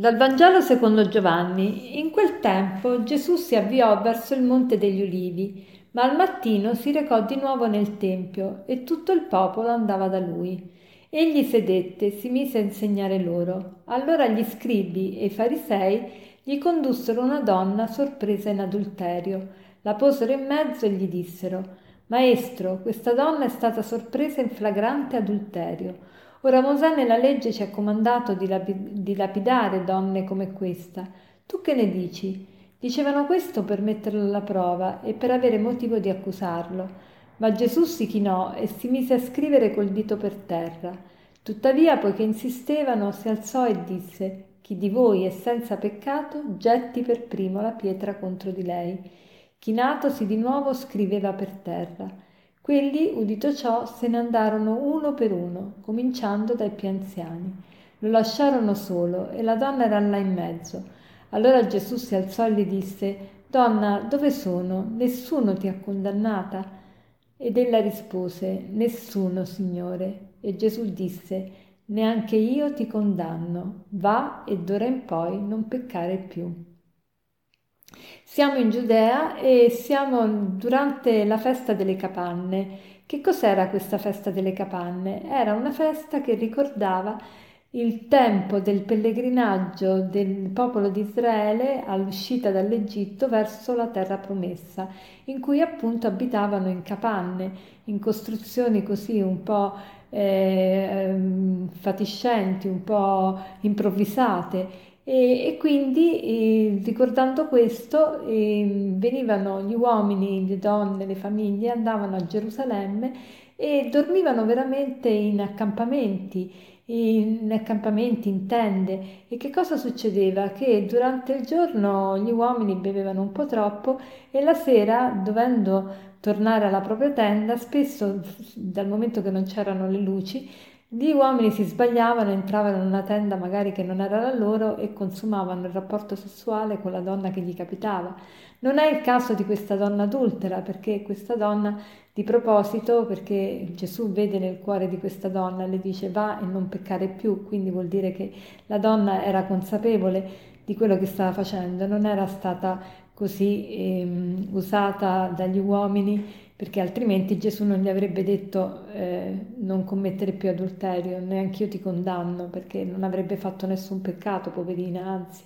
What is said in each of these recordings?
Dal Vangelo secondo Giovanni. In quel tempo Gesù si avviò verso il monte degli ulivi, ma al mattino si recò di nuovo nel tempio e tutto il popolo andava da lui. Egli sedette e si mise a insegnare loro. Allora gli scribi e i farisei gli condussero una donna sorpresa in adulterio. La posero in mezzo e gli dissero Maestro, questa donna è stata sorpresa in flagrante adulterio. Ora Mosè nella legge ci ha comandato di, lapi- di lapidare donne come questa. Tu che ne dici? Dicevano questo per metterlo alla prova e per avere motivo di accusarlo. Ma Gesù si chinò e si mise a scrivere col dito per terra. Tuttavia, poiché insistevano, si alzò e disse: Chi di voi è senza peccato, getti per primo la pietra contro di lei. Chinatosi di nuovo scriveva per terra. Quelli, udito ciò, se ne andarono uno per uno, cominciando dai più anziani. Lo lasciarono solo e la donna era là in mezzo. Allora Gesù si alzò e gli disse, Donna, dove sono? Nessuno ti ha condannata? Ed ella rispose, Nessuno, Signore. E Gesù disse, Neanche io ti condanno. Va e d'ora in poi non peccare più. Siamo in Giudea e siamo durante la festa delle capanne. Che cos'era questa festa delle capanne? Era una festa che ricordava il tempo del pellegrinaggio del popolo di Israele all'uscita dall'Egitto verso la terra promessa, in cui appunto abitavano in capanne, in costruzioni così un po' eh, fatiscenti, un po' improvvisate e, e quindi eh, ricordando questo eh, venivano gli uomini, le donne, le famiglie, andavano a Gerusalemme e dormivano veramente in accampamenti, in accampamenti, in tende. E che cosa succedeva? Che durante il giorno gli uomini bevevano un po' troppo e la sera, dovendo tornare alla propria tenda, spesso dal momento che non c'erano le luci, gli uomini si sbagliavano, entravano in una tenda magari che non era la loro e consumavano il rapporto sessuale con la donna che gli capitava. Non è il caso di questa donna adultera, perché questa donna, di proposito, perché Gesù vede nel cuore di questa donna, le dice va e non peccare più, quindi vuol dire che la donna era consapevole di quello che stava facendo, non era stata così ehm, usata dagli uomini perché altrimenti Gesù non gli avrebbe detto eh, non commettere più adulterio, neanche io ti condanno, perché non avrebbe fatto nessun peccato, poverina, anzi,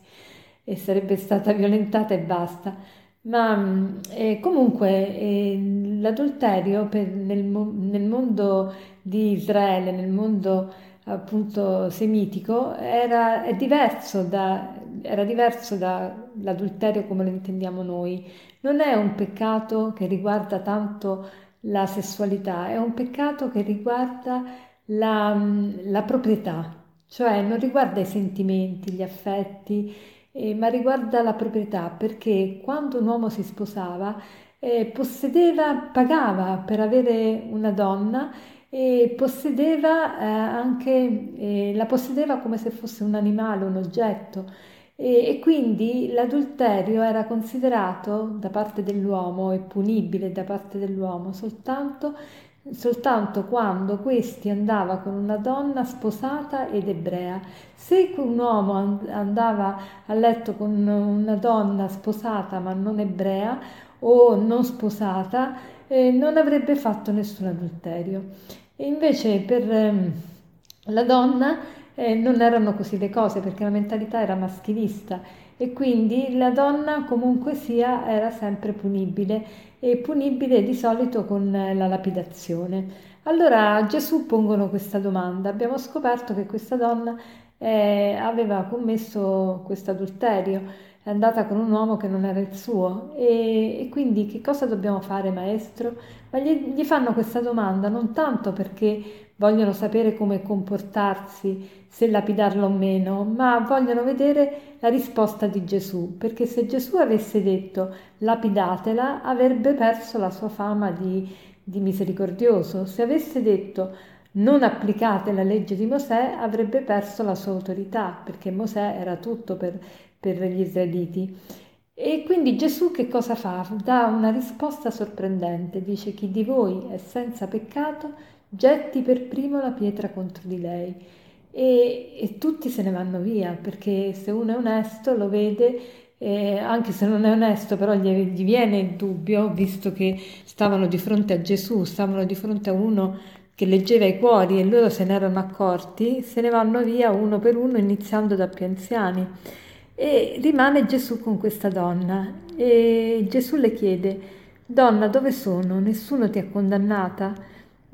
e sarebbe stata violentata e basta. Ma eh, comunque eh, l'adulterio per, nel, nel, mondo di Israele, nel mondo appunto semitico, era, diverso da, era diverso dall'adulterio come lo intendiamo noi. Non è un peccato che riguarda tanto la sessualità, è un peccato che riguarda la, la proprietà, cioè non riguarda i sentimenti, gli affetti, eh, ma riguarda la proprietà, perché quando un uomo si sposava eh, possedeva, pagava per avere una donna e possedeva eh, anche, eh, la possedeva come se fosse un animale, un oggetto. E, e quindi l'adulterio era considerato da parte dell'uomo e punibile da parte dell'uomo soltanto, soltanto quando questi andava con una donna sposata ed ebrea. Se un uomo andava a letto con una donna sposata ma non ebrea o non sposata, eh, non avrebbe fatto nessun adulterio. E invece per eh, la donna eh, non erano così le cose perché la mentalità era maschilista e quindi la donna comunque sia era sempre punibile e punibile di solito con la lapidazione. Allora a Gesù pongono questa domanda. Abbiamo scoperto che questa donna eh, aveva commesso questo adulterio, è andata con un uomo che non era il suo e, e quindi che cosa dobbiamo fare maestro? Ma gli, gli fanno questa domanda non tanto perché vogliono sapere come comportarsi, se lapidarlo o meno, ma vogliono vedere la risposta di Gesù, perché se Gesù avesse detto lapidatela avrebbe perso la sua fama di, di misericordioso, se avesse detto non applicate la legge di Mosè avrebbe perso la sua autorità, perché Mosè era tutto per, per gli israeliti. E quindi Gesù che cosa fa? Dà una risposta sorprendente, dice chi di voi è senza peccato getti per primo la pietra contro di lei. e, e tutti se ne vanno via perché se uno è onesto lo vede eh, anche se non è onesto, però gli, gli, viene il dubbio, visto che stavano di fronte a Gesù, stavano di fronte a uno che leggeva i cuori e loro se ne erano accorti, se ne vanno via uno per uno, iniziando da più anziani. E rimane Gesù con questa donna e Gesù le chiede, donna dove sono? Nessuno ti ha condannata?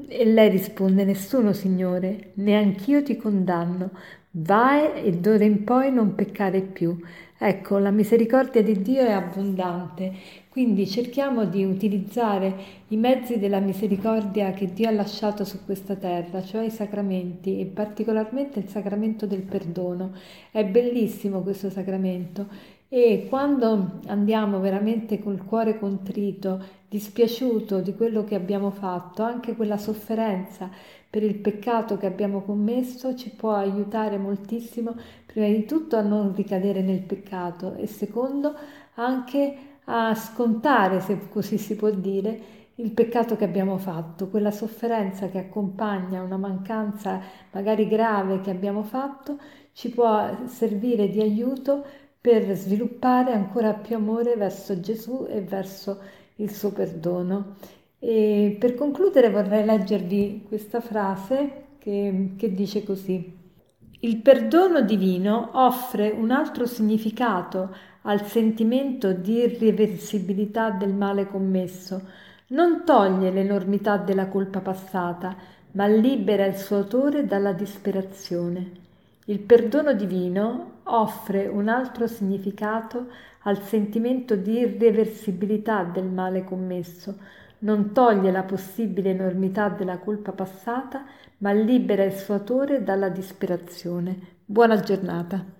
E lei risponde, nessuno Signore, neanch'io ti condanno, vai e d'ora in poi non peccare più. Ecco, la misericordia di Dio è abbondante, quindi cerchiamo di utilizzare i mezzi della misericordia che Dio ha lasciato su questa terra, cioè i sacramenti e particolarmente il sacramento del perdono. È bellissimo questo sacramento e quando andiamo veramente col cuore contrito, dispiaciuto di quello che abbiamo fatto, anche quella sofferenza per il peccato che abbiamo commesso ci può aiutare moltissimo, prima di tutto a non ricadere nel peccato e secondo anche a scontare, se così si può dire, il peccato che abbiamo fatto, quella sofferenza che accompagna una mancanza magari grave che abbiamo fatto, ci può servire di aiuto per sviluppare ancora più amore verso Gesù e verso il suo perdono. E per concludere vorrei leggervi questa frase che, che dice così. Il perdono divino offre un altro significato al sentimento di irreversibilità del male commesso, non toglie l'enormità della colpa passata, ma libera il suo autore dalla disperazione. Il perdono divino offre un altro significato al sentimento di irreversibilità del male commesso, non toglie la possibile enormità della colpa passata, ma libera il suo autore dalla disperazione. Buona giornata.